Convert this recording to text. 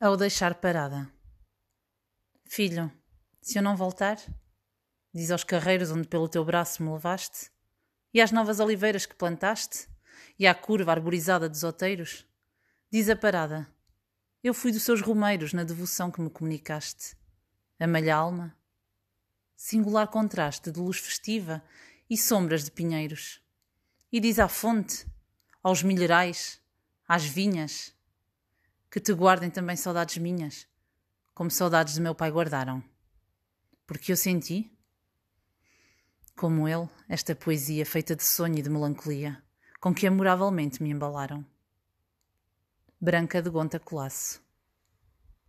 ao deixar parada. Filho, se eu não voltar, diz aos carreiros onde pelo teu braço me levaste, e às novas oliveiras que plantaste, e à curva arborizada dos outeiros, diz a parada, eu fui dos seus romeiros na devoção que me comunicaste. Amalha alma, singular contraste de luz festiva e sombras de pinheiros. E diz à fonte, aos milharais, às vinhas, que te guardem também saudades minhas, como saudades de meu pai guardaram. Porque eu senti, como ele, esta poesia feita de sonho e de melancolia, com que amoravelmente me embalaram. Branca de Gonta Colasso